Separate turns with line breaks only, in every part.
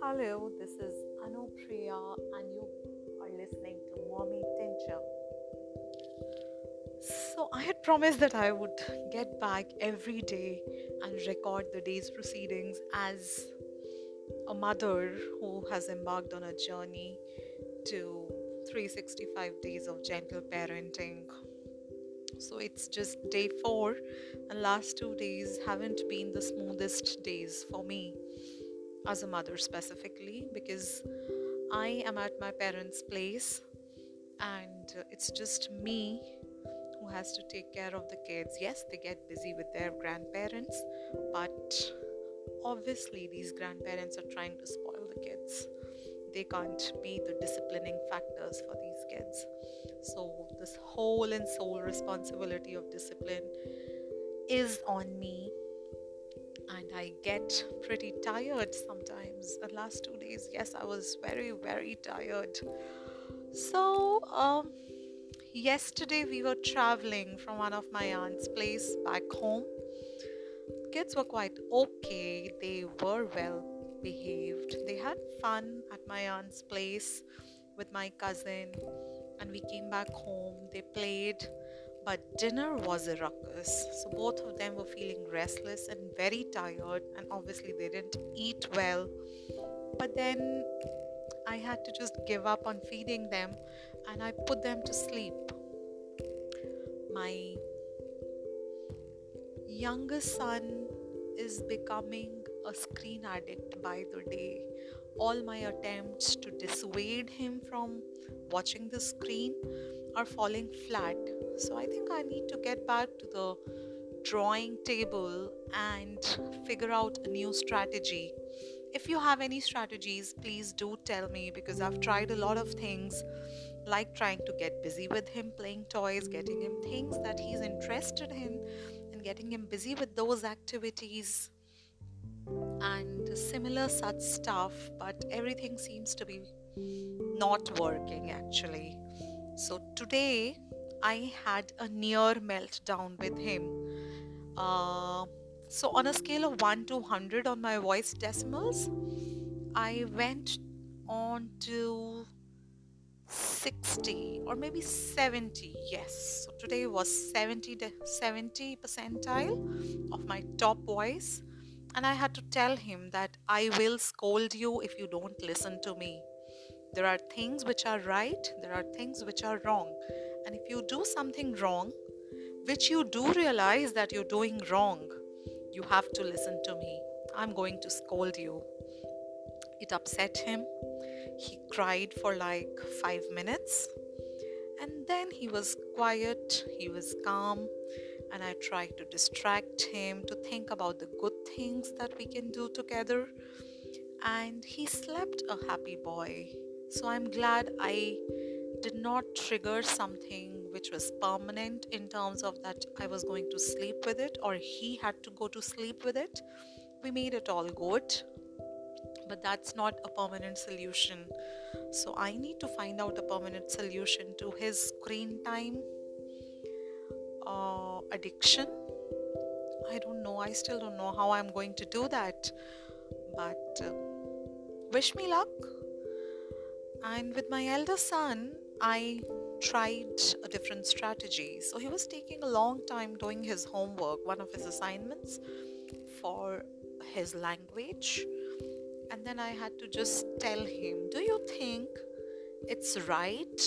Hello, this is Anupriya, and you are listening to Mommy Tincture. So, I had promised that I would get back every day and record the day's proceedings as a mother who has embarked on a journey to 365 days of gentle parenting. So it's just day four, and last two days haven't been the smoothest days for me as a mother specifically because I am at my parents' place and it's just me who has to take care of the kids. Yes, they get busy with their grandparents, but obviously, these grandparents are trying to spoil the kids. They can't be the disciplining factors for these kids. So, this whole and sole responsibility of discipline is on me, and I get pretty tired sometimes. The last two days, yes, I was very, very tired. So, um, yesterday we were traveling from one of my aunt's place back home. Kids were quite okay, they were well behaved. They had fun at my aunt's place with my cousin, and we came back home. They played, but dinner was a ruckus. So both of them were feeling restless and very tired, and obviously they didn't eat well. But then I had to just give up on feeding them and I put them to sleep. My youngest son is becoming a screen addict by the day. All my attempts to dissuade him from watching the screen are falling flat. So I think I need to get back to the drawing table and figure out a new strategy. If you have any strategies, please do tell me because I've tried a lot of things like trying to get busy with him playing toys, getting him things that he's interested in, and getting him busy with those activities and similar such stuff, but everything seems to be not working actually. So today I had a near meltdown with him. Uh, so on a scale of 1 to 100 on my voice decimals, I went on to 60 or maybe 70 yes so today was 70 70 percentile of my top voice and I had to tell him that I will scold you if you don't listen to me. There are things which are right, there are things which are wrong. And if you do something wrong, which you do realize that you're doing wrong, you have to listen to me. I'm going to scold you. It upset him. He cried for like five minutes. And then he was quiet, he was calm, and I try to distract him to think about the good things that we can do together. And he slept a happy boy. So I'm glad I did not trigger something which was permanent in terms of that I was going to sleep with it or he had to go to sleep with it. We made it all good, but that's not a permanent solution. So I need to find out a permanent solution to his screen time uh, addiction. I don't know. I still don't know how I'm going to do that. But uh, wish me luck. And with my elder son, I tried a different strategy. So he was taking a long time doing his homework, one of his assignments for his language. And then I had to just tell him, Do you think it's right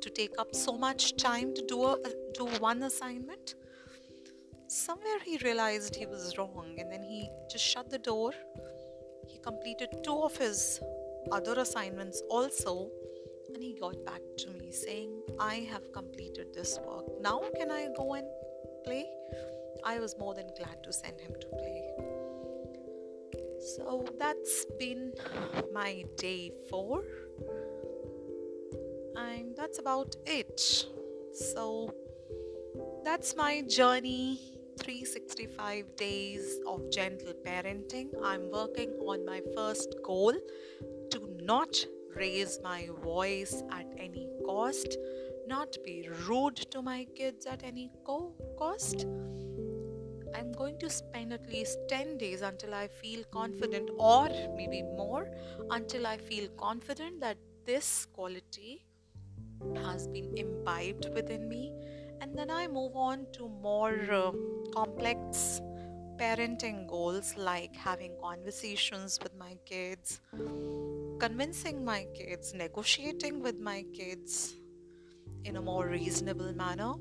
to take up so much time to do a, do one assignment. Somewhere he realized he was wrong and then he just shut the door. He completed two of his other assignments also and he got back to me saying i have completed this work. Now can i go and play? I was more than glad to send him to play. So that's been my day 4 and that's about it. So that's my journey 365 days of gentle parenting. I'm working on my first goal to not raise my voice at any cost, not be rude to my kids at any co- cost. I'm going to spend at least 10 days until I feel confident, or maybe more, until I feel confident that this quality has been imbibed within me. And then I move on to more uh, complex parenting goals like having conversations with my kids, convincing my kids, negotiating with my kids in a more reasonable manner.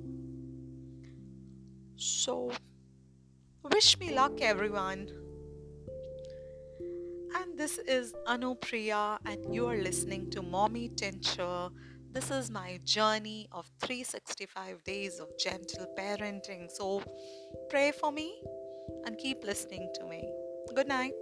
So, wish me luck, everyone. And this is Anupriya, and you are listening to Mommy Tincture. This is my journey of 365 days of gentle parenting. So, pray for me and keep listening to me. Good night.